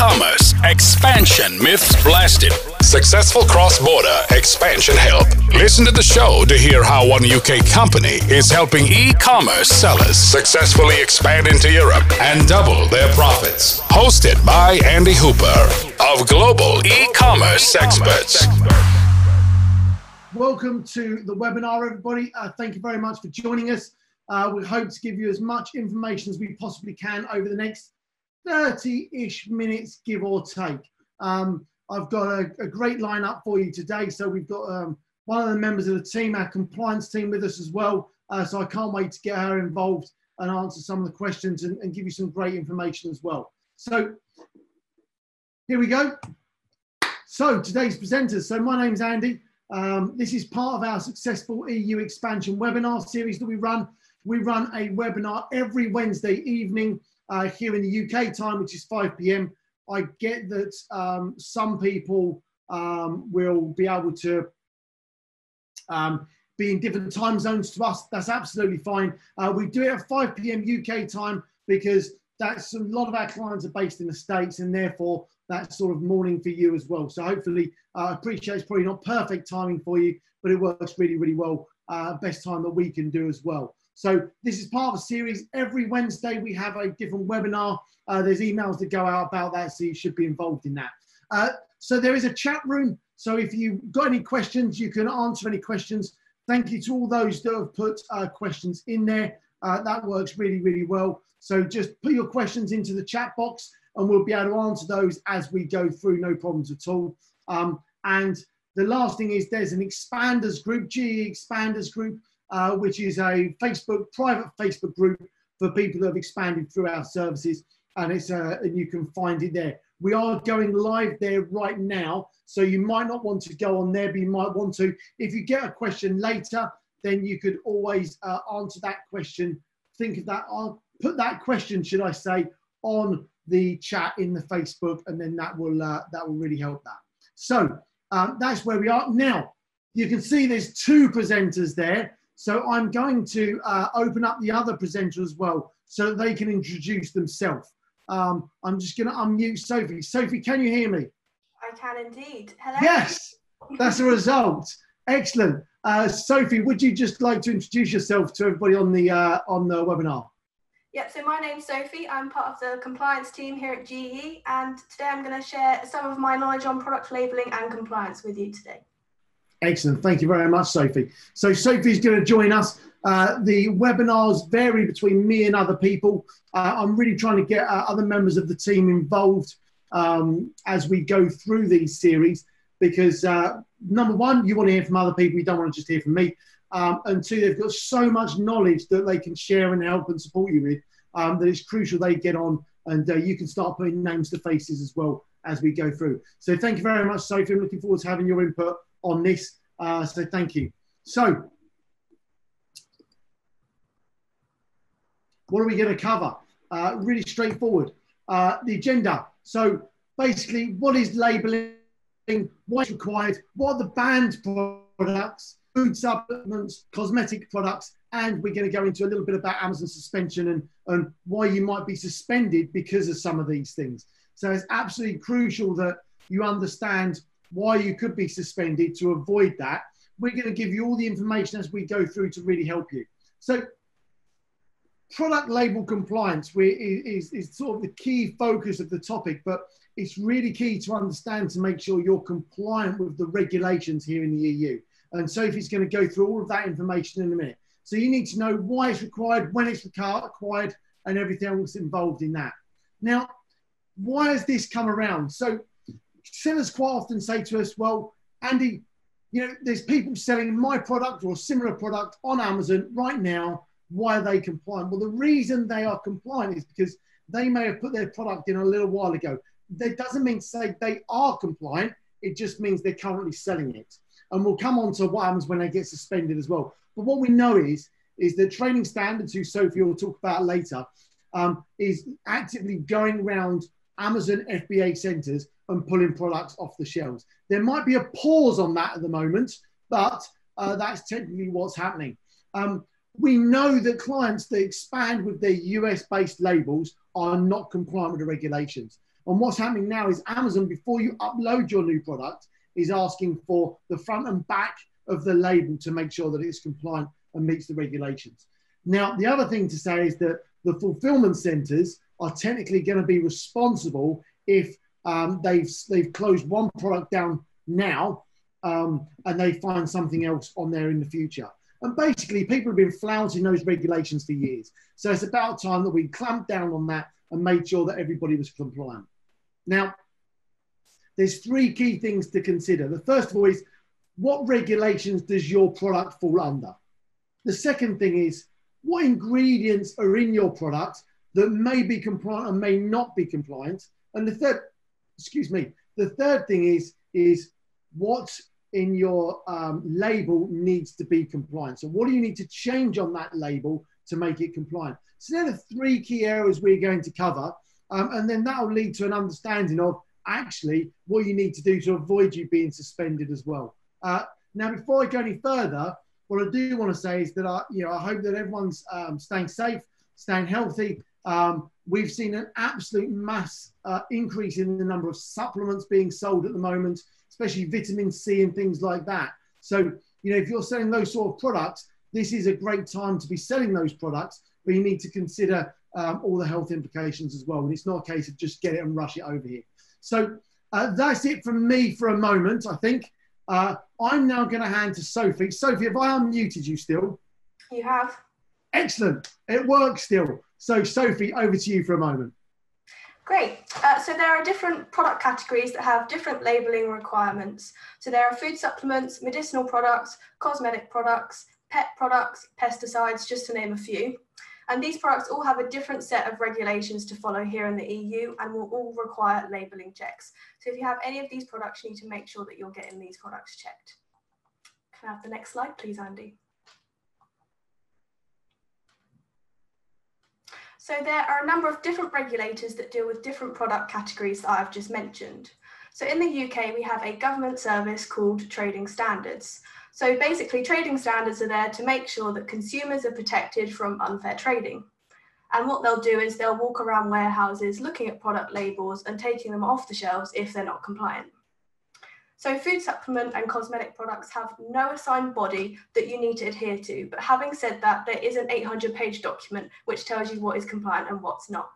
e-commerce expansion myths blasted. Successful cross-border expansion help. Listen to the show to hear how one UK company is helping e-commerce sellers successfully expand into Europe and double their profits. Hosted by Andy Hooper of Global E-commerce Experts. Welcome to the webinar, everybody. Uh, thank you very much for joining us. Uh, we hope to give you as much information as we possibly can over the next 30-ish minutes, give or take. Um, I've got a, a, great lineup for you today. So we've got um, one of the members of the team, our compliance team with us as well. Uh, so I can't wait to get her involved and answer some of the questions and, and give you some great information as well. So here we go. So today's presenters. So my name's Andy. Um, this is part of our successful EU expansion webinar series that we run. We run a webinar every Wednesday evening uh, here in the UK time, which is 5 p.m. I get that um, some people um, will be able to um, be in different time zones to us. That's absolutely fine. Uh, we do it at 5 p.m. UK time because that's a lot of our clients are based in the States and therefore that's sort of morning for you as well. So hopefully, uh, I uh, appreciate it's probably not perfect timing for you, but it works really, really well. Uh, best time that we can do as well. So this is part of a series. Every Wednesday we have a different webinar. Uh, there's emails that go out about that, so you should be involved in that. Uh, so there is a chat room. So if you've got any questions, you can answer any questions. Thank you to all those that have put uh, questions in there. Uh, that works really, really well. So just put your questions into the chat box and we'll be able to answer those as we go through, no problems at all. Um, and the last thing is there's an expanders group, GE expanders group uh, which is a Facebook, private Facebook group for people that have expanded through our services. And it's uh, and you can find it there. We are going live there right now, so you might not want to go on there, but you might want to. If you get a question later, then you could always uh, answer that question. Think of that. I'll put that question, should I say, on the chat in the Facebook, and then that will uh, that will really help that. So um, that's where we are now. You can see there's two presenters there. So I'm going to uh, open up the other presenter as well so that they can introduce themselves. Um, I'm just going to unmute Sophie. Sophie, can you hear me? I can indeed. Hello. Yes, that's a result. Excellent. Uh, Sophie, would you just like to introduce yourself to everybody on the uh, on the webinar? Yep, so my name's Sophie. I'm part of the compliance team here at GE, and today I'm going to share some of my knowledge on product labeling and compliance with you today. Excellent. Thank you very much, Sophie. So Sophie's going to join us. Uh, the webinars vary between me and other people. Uh, I'm really trying to get uh, other members of the team involved um, as we go through these series because uh, number one, you want to hear from other people. You don't want to just hear from me. Um, and two, they've got so much knowledge that they can share and help and support you with um, that it's crucial they get on and uh, you can start putting names to faces as well as we go through. So thank you very much, Sophie. I'm looking forward to having your input on this. Uh, so thank you. So, what are we going to cover? Uh, really straightforward. Uh, the agenda. So basically, what is labeling? What's required? What are the banned products? Food supplements, cosmetic products, and we're going to go into a little bit about Amazon suspension and, and why you might be suspended because of some of these things. So it's absolutely crucial that you understand why you could be suspended to avoid that. We're going to give you all the information as we go through to really help you. So, product label compliance is, is sort of the key focus of the topic, but it's really key to understand to make sure you're compliant with the regulations here in the EU. And Sophie's going to go through all of that information in a minute. So you need to know why it's required, when it's required, and everything else involved in that. Now, why has this come around? So sellers quite often say to us, well, Andy, you know, there's people selling my product or similar product on Amazon right now. Why are they compliant? Well, the reason they are compliant is because they may have put their product in a little while ago. That doesn't mean to say they are compliant. It just means they're currently selling it. And we'll come on to what happens when they get suspended as well. But what we know is, is that trading standards, who Sophie will talk about later, um, is actively going around Amazon FBA centers and pulling products off the shelves. There might be a pause on that at the moment, but uh, that's technically what's happening. Um, we know that clients that expand with their US based labels are not compliant with the regulations. And what's happening now is Amazon, before you upload your new product, is asking for the front and back of the label to make sure that it's compliant and meets the regulations. Now, the other thing to say is that the fulfillment centers are technically going to be responsible if um, they've, they've closed one product down now um, and they find something else on there in the future. And basically, people have been flouting those regulations for years. So it's about time that we clamped down on that and made sure that everybody was compliant. Now, there's three key things to consider. The first of all is what regulations does your product fall under? The second thing is what ingredients are in your product that may be compliant and may not be compliant. And the third, excuse me, the third thing is is what in your um, label needs to be compliant. So what do you need to change on that label to make it compliant? So they're the three key areas we're going to cover. Um, and then that will lead to an understanding of actually what you need to do to avoid you being suspended as well. Uh, now, before I go any further, what I do want to say is that I, you know, I hope that everyone's um, staying safe, staying healthy. Um, we've seen an absolute mass uh, increase in the number of supplements being sold at the moment, especially vitamin C and things like that. So, you know, if you're selling those sort of products, this is a great time to be selling those products, but you need to consider um, all the health implications as well. And it's not a case of just get it and rush it over here. So uh, that's it from me for a moment, I think. Uh, I'm now going to hand to Sophie. Sophie, have I unmuted you still? You have. Excellent. It works still. So, Sophie, over to you for a moment. Great. Uh, so there are different product categories that have different labeling requirements. So there are food supplements, medicinal products, cosmetic products, pet products, pesticides, just to name a few. And these products all have a different set of regulations to follow here in the EU and will all require labelling checks. So if you have any of these products, you need to make sure that you're getting these products checked. Can I have the next slide, please, Andy? So there are a number of different regulators that deal with different product categories that I've just mentioned. So in the UK, we have a government service called Trading Standards. So basically, trading standards are there to make sure that consumers are protected from unfair trading. And what they'll do is they'll walk around warehouses looking at product labels and taking them off the shelves if they're not compliant. So food supplement and cosmetic products have no assigned body that you need to adhere to. But having said that, there is an 800 page document which tells you what is compliant and what's not.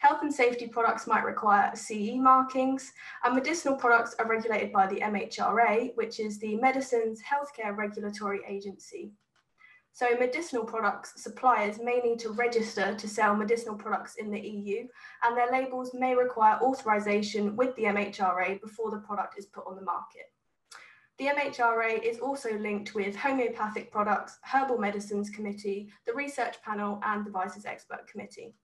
Health and safety products might require CE markings, and medicinal products are regulated by the MHRA, which is the Medicines Healthcare Regulatory Agency. So medicinal products suppliers may need to register to sell medicinal products in the EU, and their labels may require authorization with the MHRA before the product is put on the market. The MHRA is also linked with Homeopathic Products, Herbal Medicines Committee, the Research Panel, and the Devices Expert Committee.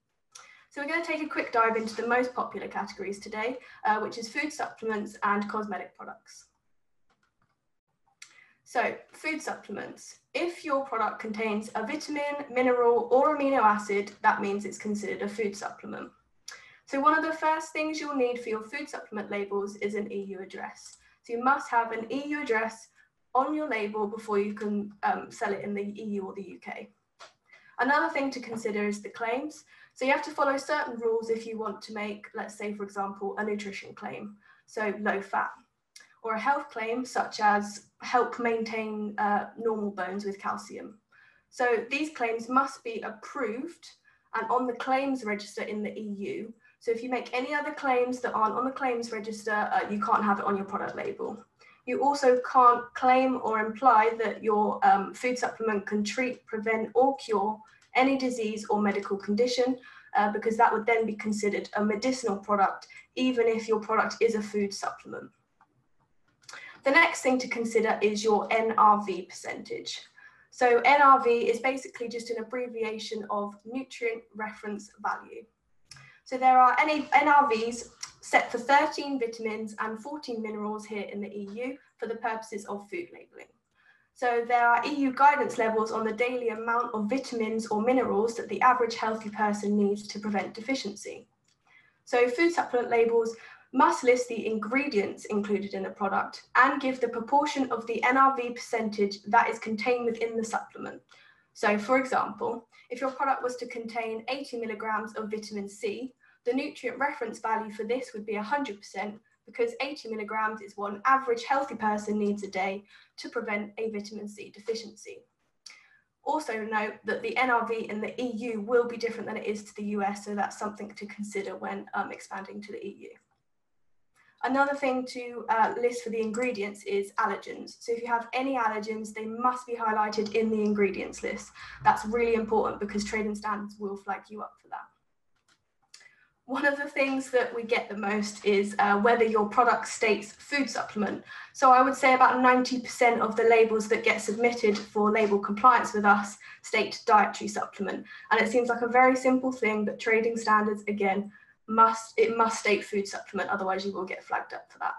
So we're going to take a quick dive into the most popular categories today, uh, which is food supplements and cosmetic products. So food supplements. If your product contains a vitamin, mineral or amino acid, that means it's considered a food supplement. So one of the first things you'll need for your food supplement labels is an EU address. So you must have an EU address on your label before you can um, sell it in the EU or the UK. Another thing to consider is the claims. So you have to follow certain rules if you want to make, let's say, for example, a nutrition claim, so low fat, or a health claim such as help maintain uh, normal bones with calcium. So these claims must be approved and on the claims register in the EU. So if you make any other claims that aren't on the claims register, uh, you can't have it on your product label. You also can't claim or imply that your um, food supplement can treat, prevent, or cure any disease or medical condition, uh, because that would then be considered a medicinal product, even if your product is a food supplement. The next thing to consider is your NRV percentage. So NRV is basically just an abbreviation of nutrient reference value. So there are any NRVs set for 13 vitamins and 14 minerals here in the EU for the purposes of food labelling. So there are EU guidance levels on the daily amount of vitamins or minerals that the average healthy person needs to prevent deficiency. So food supplement labels must list the ingredients included in the product and give the proportion of the NRV percentage that is contained within the supplement. So for example, if your product was to contain 80 milligrams of vitamin C, the nutrient reference value for this would be 100% because 80 milligrams is what an average healthy person needs a day to prevent a vitamin C deficiency. Also note that the NRV in the EU will be different than it is to the US, so that's something to consider when um, expanding to the EU. Another thing to uh, list for the ingredients is allergens. So if you have any allergens, they must be highlighted in the ingredients list. That's really important because trading standards will flag you up for that. One of the things that we get the most is uh, whether your product states food supplement. So I would say about 90% of the labels that get submitted for label compliance with us state dietary supplement. And it seems like a very simple thing, but trading standards, again, must it must state food supplement, otherwise you will get flagged up for that.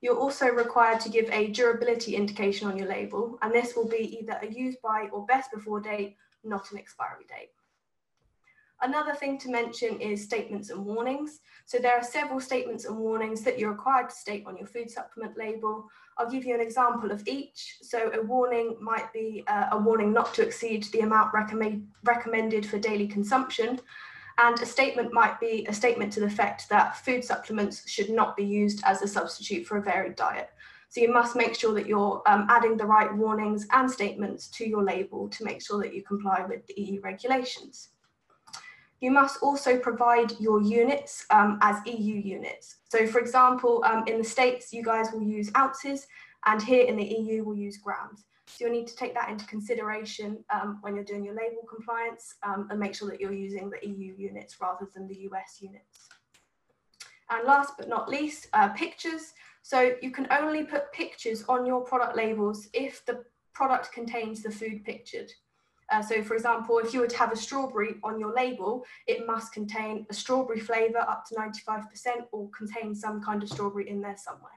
You're also required to give a durability indication on your label, and this will be either a use by or best before date, not an expiry date. Another thing to mention is statements and warnings. So there are several statements and warnings that you're required to state on your food supplement label. I'll give you an example of each. So a warning might be uh, a warning not to exceed the amount recommend, recommended for daily consumption. And a statement might be a statement to the effect that food supplements should not be used as a substitute for a varied diet. So you must make sure that you're um, adding the right warnings and statements to your label to make sure that you comply with the EU regulations. You must also provide your units um, as EU units. So for example, um, in the States, you guys will use ounces, and here in the EU, we'll use grams. So you'll need to take that into consideration um, when you're doing your label compliance um, and make sure that you're using the EU units rather than the US units. And last but not least, uh, pictures. So you can only put pictures on your product labels if the product contains the food pictured. Uh, so for example, if you were to have a strawberry on your label, it must contain a strawberry flavour up to 95% or contain some kind of strawberry in there somewhere.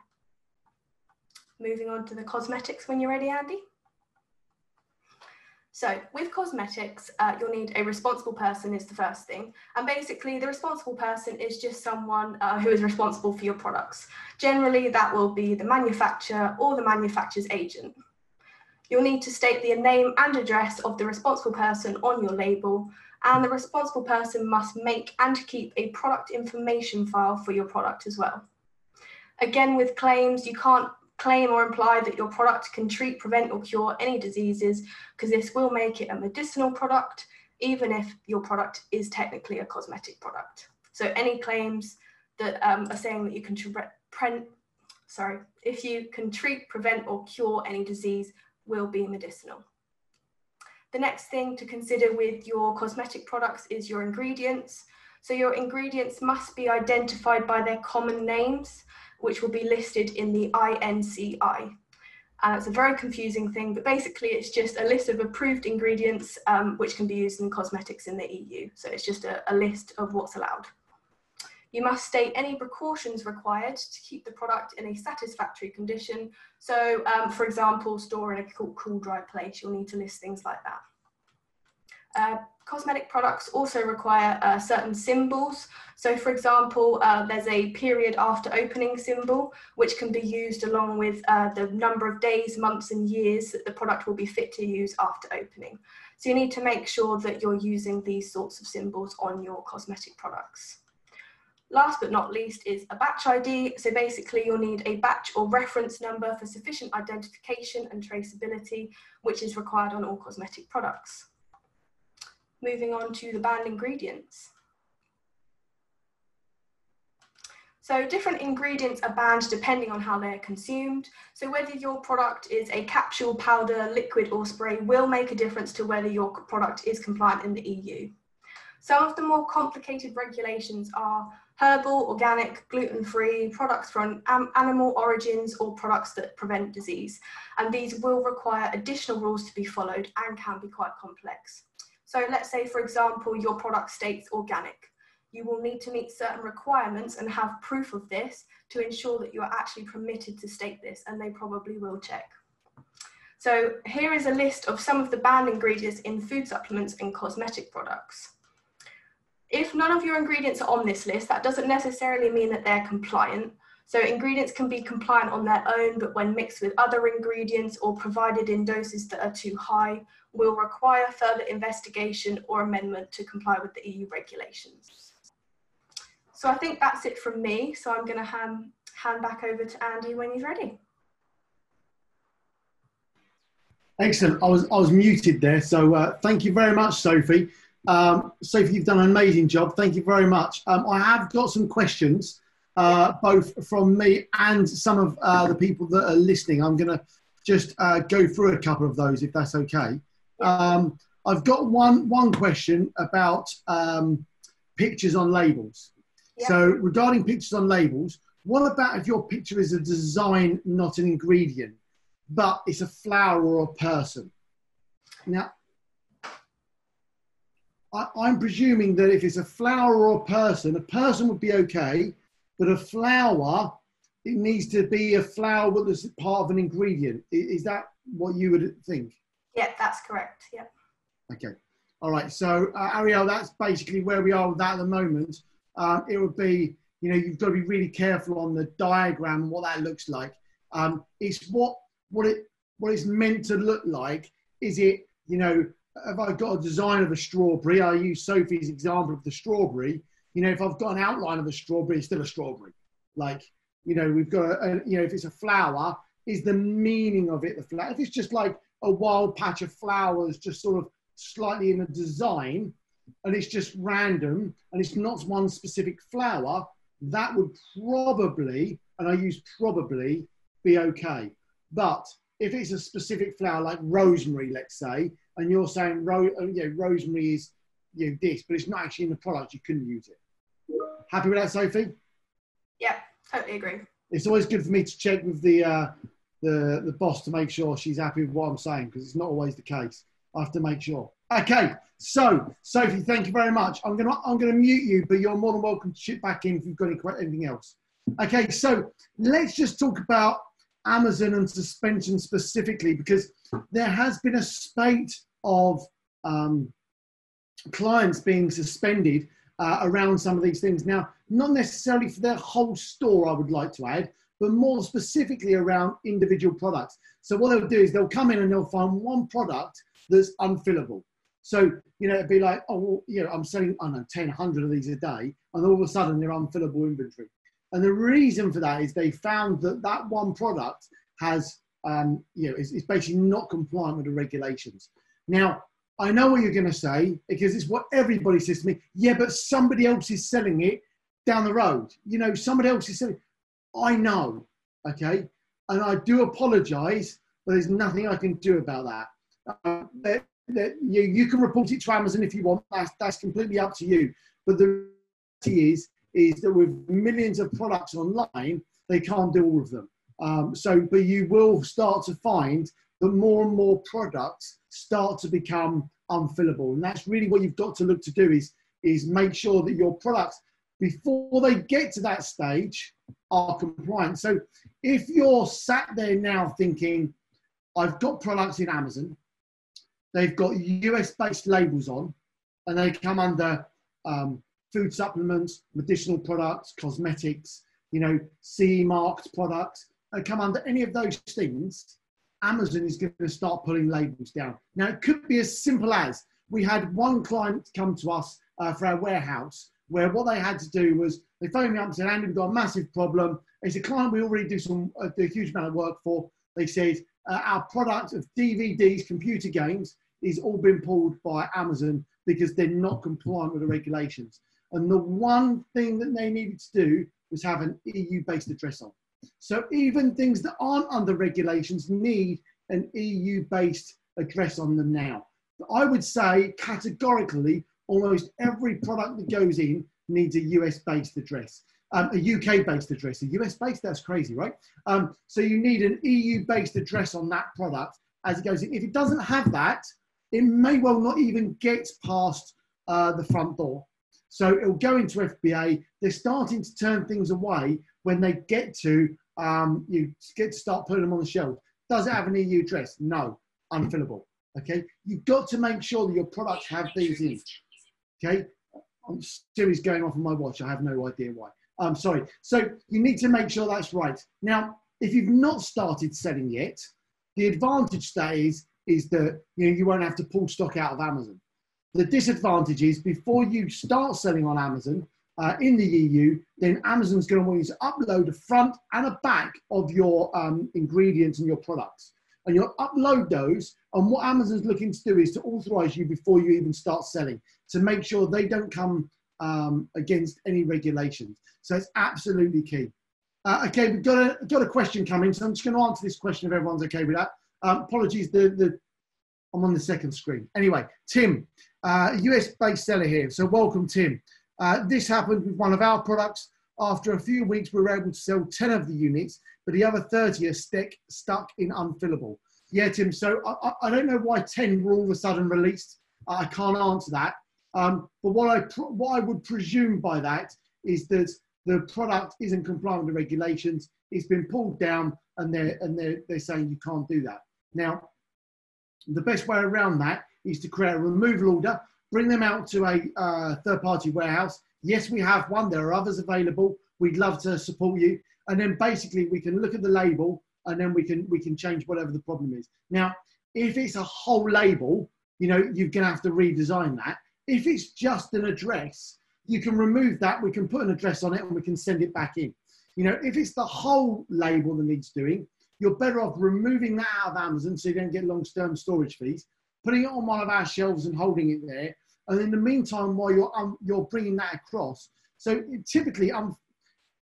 Moving on to the cosmetics when you're ready, Andy. So with cosmetics, uh, you'll need a responsible person is the first thing. And basically the responsible person is just someone uh, who is responsible for your products. Generally, that will be the manufacturer or the manufacturer's agent. You'll need to state the name and address of the responsible person on your label, and the responsible person must make and keep a product information file for your product as well. Again, with claims, you can't claim or imply that your product can treat, prevent, or cure any diseases, because this will make it a medicinal product, even if your product is technically a cosmetic product. So any claims that um, are saying that you can prevent, sorry, if you can treat, prevent, or cure any disease will be medicinal. The next thing to consider with your cosmetic products is your ingredients. So your ingredients must be identified by their common names, which will be listed in the INCI. And it's a very confusing thing, but basically it's just a list of approved ingredients um, which can be used in cosmetics in the EU. So it's just a, a list of what's allowed. You must state any precautions required to keep the product in a satisfactory condition. So, um, for example, store in a cool, cool, dry place, you'll need to list things like that. Uh, cosmetic products also require uh, certain symbols. So for example, uh, there's a period after opening symbol, which can be used along with uh, the number of days, months and years that the product will be fit to use after opening. So you need to make sure that you're using these sorts of symbols on your cosmetic products. Last but not least is a batch ID. So basically you'll need a batch or reference number for sufficient identification and traceability, which is required on all cosmetic products. Moving on to the banned ingredients. So different ingredients are banned depending on how they're consumed. So whether your product is a capsule, powder, liquid or spray will make a difference to whether your product is compliant in the EU. Some of the more complicated regulations are herbal, organic, gluten-free, products from animal origins or products that prevent disease. And these will require additional rules to be followed and can be quite complex. So let's say, for example, your product states organic. You will need to meet certain requirements and have proof of this to ensure that you are actually permitted to state this, and they probably will check. So here is a list of some of the banned ingredients in food supplements and cosmetic products if none of your ingredients are on this list, that doesn't necessarily mean that they're compliant. So ingredients can be compliant on their own, but when mixed with other ingredients or provided in doses that are too high, will require further investigation or amendment to comply with the EU regulations. So I think that's it from me. So I'm going to hand, hand back over to Andy when he's ready. Excellent. I was I was muted there, so uh, thank you very much, Sophie. Um, Sophie, you've done an amazing job. Thank you very much. Um, I have got some questions, uh, both from me and some of uh, the people that are listening. I'm going to just uh, go through a couple of those, if that's okay. Um, I've got one one question about um, pictures on labels. Yeah. So, regarding pictures on labels, what about if your picture is a design, not an ingredient? but it's a flower or a person. Now, I, I'm presuming that if it's a flower or a person, a person would be okay, but a flower, it needs to be a flower that's part of an ingredient. Is that what you would think? Yeah, that's correct. Yeah. Okay. All right. So, uh, Ariel, that's basically where we are with that at the moment. Um, it would be, you know, you've got to be really careful on the diagram what that looks like. Um, it's what what it what it's meant to look like. Is it, you know, have I got a design of a strawberry? I use Sophie's example of the strawberry. You know, if I've got an outline of a strawberry, it's still a strawberry. Like, you know, we've got a, a you know, if it's a flower, is the meaning of it the flower? If it's just like a wild patch of flowers, just sort of slightly in a design, and it's just random, and it's not one specific flower, that would probably, and I use probably, be okay. But if it's a specific flower like rosemary, let's say, and you're saying ro- uh, you know, rosemary is you know, this, but it's not actually in the product, you couldn't use it. Happy with that, Sophie? Yeah, totally agree. It's always good for me to check with the uh, the the boss to make sure she's happy with what I'm saying because it's not always the case. I have to make sure. Okay, so Sophie, thank you very much. I'm gonna I'm gonna mute you, but you're more than welcome to chip back in if you've got any, anything else. Okay, so let's just talk about Amazon and suspension specifically because there has been a spate of um, clients being suspended uh, around some of these things. Now, not necessarily for their whole store, I would like to add, but more specifically around individual products. So what they'll do is they'll come in and they'll find one product that's unfillable. So, you know, it'd be like, oh, well, you know, I'm selling, I don't know, 10, 100 of these a day, and all of a sudden they're unfillable inventory. And the reason for that is they found that that one product has, um, you know, is, is basically not compliant with the regulations. Now, I know what you're going to say because it's what everybody says to me. Yeah, but somebody else is selling it down the road. You know, somebody else is selling. I know, okay, and I do apologise, but there's nothing I can do about that. Uh, that, that you, you can report it to Amazon if you want. That's, that's completely up to you. But the reality is is that with millions of products online, they can't do all of them. Um, so, but you will start to find that more and more products start to become unfillable, and that's really what you've got to look to do is is make sure that your products before they get to that stage are compliant. So, if you're sat there now thinking, I've got products in Amazon, they've got US based labels on, and they come under um, food supplements, medicinal products, cosmetics, you know, CE marked products, and come under any of those things, Amazon is going to start pulling labels down. Now, it could be as simple as we had one client come to us uh, for our warehouse where what they had to do was they phoned me up and said, Andy, we've got a massive problem. It's a client we already do some uh, do a huge amount of work for. They said uh, our product of DVDs, computer games, is all been pulled by Amazon because they're not compliant with the regulations. And the one thing that they needed to do was have an EU based address on. So even things that aren't under regulations need an EU based address on them now. I would say categorically, almost every product that goes in needs a US based address. Um, a UK based address, a US based, that's crazy, right? Um, so you need an EU based address on that product as it goes in. If it doesn't have that, it may well not even get past uh, the front door. So it'll go into FBA. They're starting to turn things away when they get to um, you get to start putting them on the shelf. Does it have an EU address? No, unfillable. Okay, you've got to make sure that your products have these in. Okay, I'm Siri's going off on my watch. I have no idea why. I'm sorry. So you need to make sure that's right. Now, if you've not started selling yet, the advantage that is is that you know you won't have to pull stock out of Amazon. The disadvantage is before you start selling on Amazon uh, in the EU, then Amazon's going to want you to upload a front and a back of your um, ingredients and your products. And you'll upload those. And what Amazon's looking to do is to authorize you before you even start selling to make sure they don't come um, against any regulations. So it's absolutely key. Uh, okay, we've got a, got a question coming, so I'm just going to answer this question if everyone's okay with that. Um, apologies, the, the, I'm on the second screen. Anyway, Tim, uh, US based seller here. So welcome, Tim. Uh, this happened with one of our products. After a few weeks, we were able to sell 10 of the units, but the other 30 are stuck, stuck in unfillable. Yeah, Tim, so I, I don't know why 10 were all of a sudden released. I can't answer that. Um, but what I, what I would presume by that is that the product isn't compliant with the regulations. It's been pulled down, and they're and they're they're saying you can't do that. Now, the best way around that is to create a removal order, bring them out to a uh, third-party warehouse. Yes, we have one. There are others available. We'd love to support you, and then basically we can look at the label, and then we can we can change whatever the problem is. Now, if it's a whole label, you know you're to have to redesign that. If it's just an address, you can remove that. We can put an address on it and we can send it back in. You know, if it's the whole label that needs doing, you're better off removing that out of Amazon so you don't get long-term storage fees, putting it on one of our shelves and holding it there. And in the meantime, while you're um, you're bringing that across, so typically, um,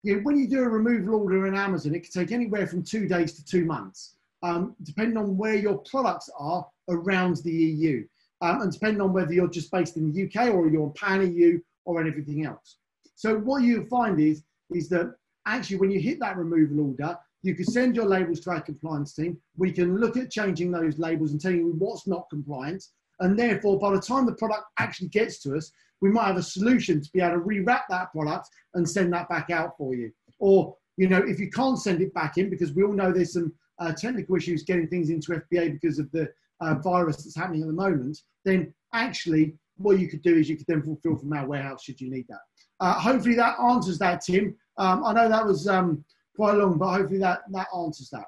you know, when you do a removal order in Amazon, it can take anywhere from two days to two months, um, depending on where your products are around the EU, um, and depending on whether you're just based in the UK or you're pan EU or anything else. So what you find is, is that actually when you hit that removal order, you can send your labels to our compliance team. We can look at changing those labels and telling you what's not compliant. And therefore, by the time the product actually gets to us, we might have a solution to be able to rewrap that product and send that back out for you. Or, you know, if you can't send it back in, because we all know there's some uh, technical issues getting things into FBA because of the uh, virus that's happening at the moment, then actually what you could do is you could then fulfill from our warehouse should you need that. Uh, hopefully that answers that, Tim. Um, I know that was um, quite long, but hopefully that, that answers that.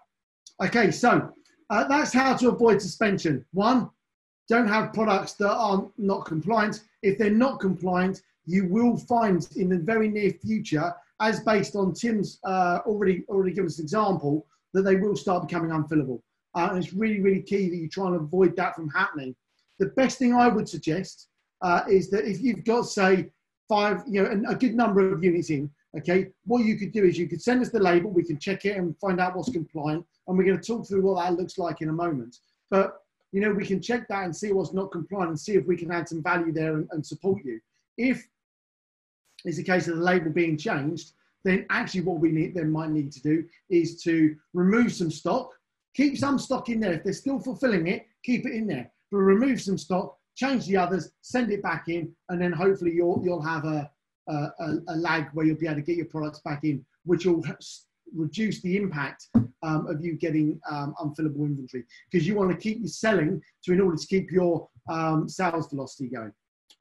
Okay, so uh, that's how to avoid suspension. One, don't have products that are not compliant. If they're not compliant, you will find in the very near future, as based on Tim's uh, already already given us an example, that they will start becoming unfillable. Uh, and it's really, really key that you try and avoid that from happening. The best thing I would suggest uh, is that if you've got, say, five, you know, a good number of units in, okay, what you could do is you could send us the label, we can check it and find out what's compliant, and we're going to talk through what that looks like in a moment. But, you know, we can check that and see what's not compliant and see if we can add some value there and, and support you. If it's a case of the label being changed, then actually what we need then might need to do is to remove some stock, keep some stock in there. If they're still fulfilling it, keep it in there, but remove some stock change the others, send it back in, and then hopefully you'll, you'll have a, a, a lag where you'll be able to get your products back in, which will reduce the impact um, of you getting um, unfillable inventory because you want to keep you selling to in order to keep your um, sales velocity going.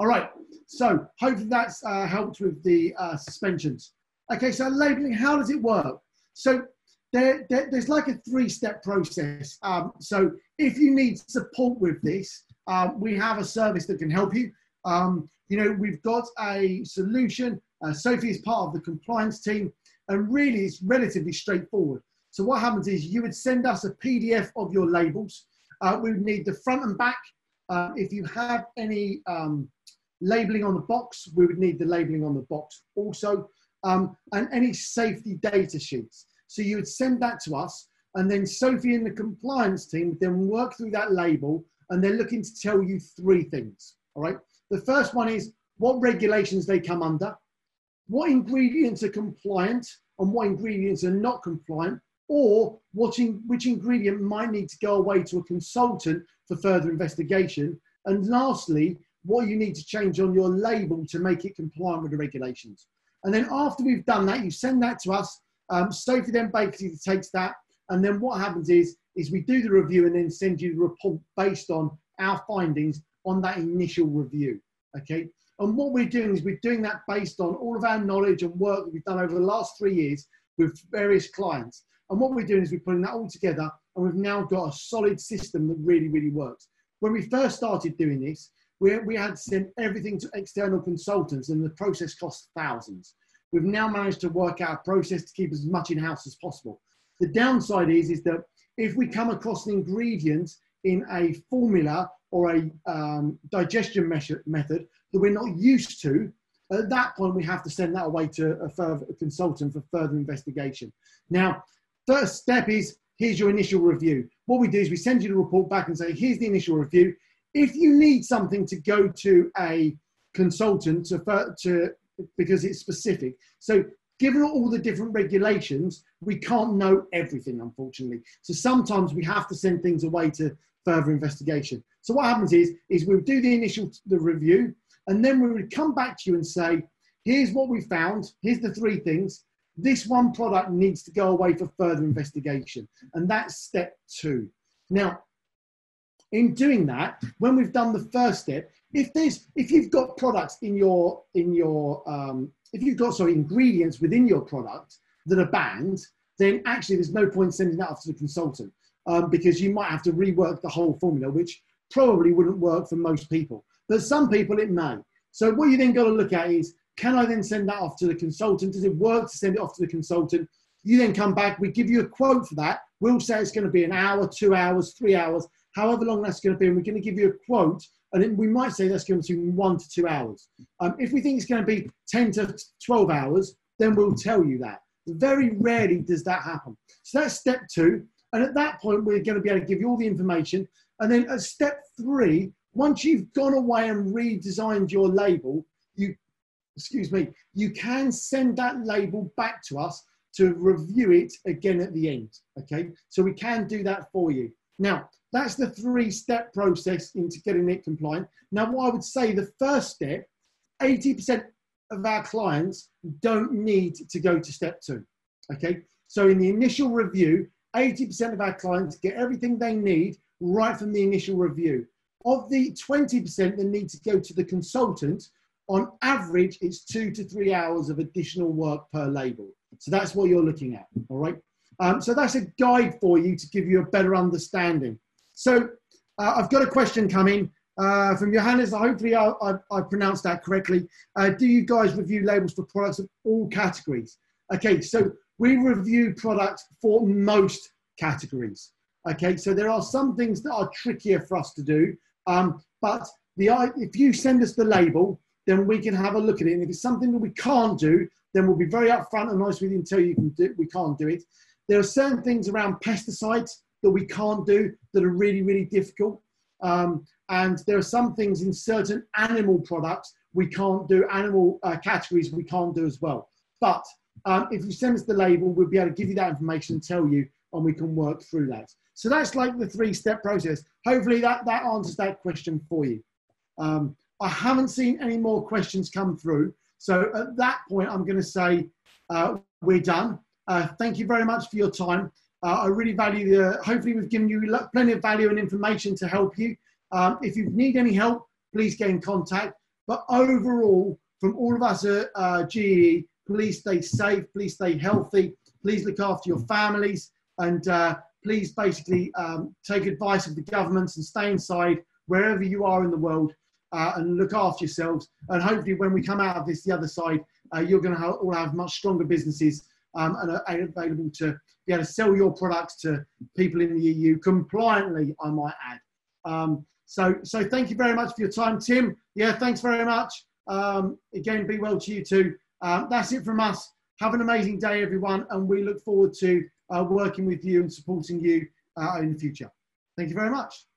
All right, so hopefully that's uh, helped with the uh, suspensions. Okay, so labeling, how does it work? So there, there, there's like a three-step process. Um, so if you need support with this, um, we have a service that can help you. Um, you know, we've got a solution. Uh, Sophie is part of the compliance team, and really it's relatively straightforward. So what happens is you would send us a PDF of your labels. Uh, we would need the front and back. Uh, if you have any um, labeling on the box, we would need the labeling on the box also, um, and any safety data sheets. So you would send that to us, and then Sophie and the compliance team would then work through that label and they're looking to tell you three things. All right. The first one is what regulations they come under, what ingredients are compliant, and what ingredients are not compliant, or what in, which ingredient might need to go away to a consultant for further investigation. And lastly, what you need to change on your label to make it compliant with the regulations. And then after we've done that, you send that to us. Um, Sophie then basically takes that, and then what happens is is we do the review and then send you the report based on our findings on that initial review. Okay. And what we're doing is we're doing that based on all of our knowledge and work that we've done over the last three years with various clients. And what we're doing is we're putting that all together and we've now got a solid system that really, really works. When we first started doing this, we, we had to send everything to external consultants and the process cost thousands. We've now managed to work out a process to keep as much in-house as possible. The downside is, is that if we come across an ingredient in a formula or a um, digestion measure, method that we're not used to, at that point we have to send that away to a further a consultant for further investigation. Now, first step is here's your initial review. What we do is we send you the report back and say, here's the initial review. If you need something to go to a consultant to, to because it's specific. So given all the different regulations, we can't know everything, unfortunately. So sometimes we have to send things away to further investigation. So what happens is, is we'll do the initial the review, and then we would come back to you and say, here's what we found, here's the three things. This one product needs to go away for further investigation. And that's step two. Now, in doing that, when we've done the first step, if there's if you've got products in your in your um, if you've got sorry ingredients within your product that are banned, then actually there's no point sending that off to the consultant um, because you might have to rework the whole formula, which probably wouldn't work for most people. But some people it may. So what you then got to look at is, can I then send that off to the consultant? Does it work to send it off to the consultant? You then come back, we give you a quote for that. We'll say it's going to be an hour, two hours, three hours, however long that's going to be, and we're going to give you a quote and we might say that's going to be one to two hours. Um, if we think it's going to be 10 to 12 hours, then we'll tell you that. Very rarely does that happen. So that's step two. And at that point, we're going to be able to give you all the information. And then at step three, once you've gone away and redesigned your label, excuse me, you can send that label back to us to review it again at the end. Okay, so we can do that for you. Now, that's the three step process into getting it compliant. Now, what I would say the first step, 80% of our clients don't need to go to step two. Okay, so in the initial review, 80% of our clients get everything they need right from the initial review. Of the 20% that need to go to the consultant, on average, it's two to three hours of additional work per label. So that's what you're looking at, all right? Um, so that's a guide for you to give you a better understanding. So uh, I've got a question coming uh, from Johannes. Hopefully I, I, I pronounced that correctly. Uh, do you guys review labels for products of all categories? Okay, so we review products for most categories. Okay, so there are some things that are trickier for us to do, um, but the, if you send us the label, then we can have a look at it. And if it's something that we can't do, then we'll be very upfront and honest with you and tell you, you can do, we can't do it. There are certain things around pesticides that we can't do that are really, really difficult. Um, and there are some things in certain animal products we can't do, animal uh, categories we can't do as well. But um, if you send us the label, we'll be able to give you that information and tell you, and we can work through that. So that's like the three step process. Hopefully that, that answers that question for you. Um, I haven't seen any more questions come through. So at that point, I'm going to say uh, we're done. Uh, thank you very much for your time. Uh, I really value the, hopefully we've given you plenty of value and information to help you. Um, if you need any help, please get in contact. But overall, from all of us at uh, GE, please stay safe, please stay healthy, please look after your families, and uh, please basically um, take advice of the governments and stay inside wherever you are in the world uh, and look after yourselves. And hopefully, when we come out of this the other side, uh, you're going to all have much stronger businesses um, and are available to be able to sell your products to people in the EU compliantly, I might add. Um, so, so thank you very much for your time, Tim. Yeah, thanks very much. Um, again, be well to you too. Um, that's it from us. Have an amazing day, everyone, and we look forward to uh, working with you and supporting you uh, in the future. Thank you very much.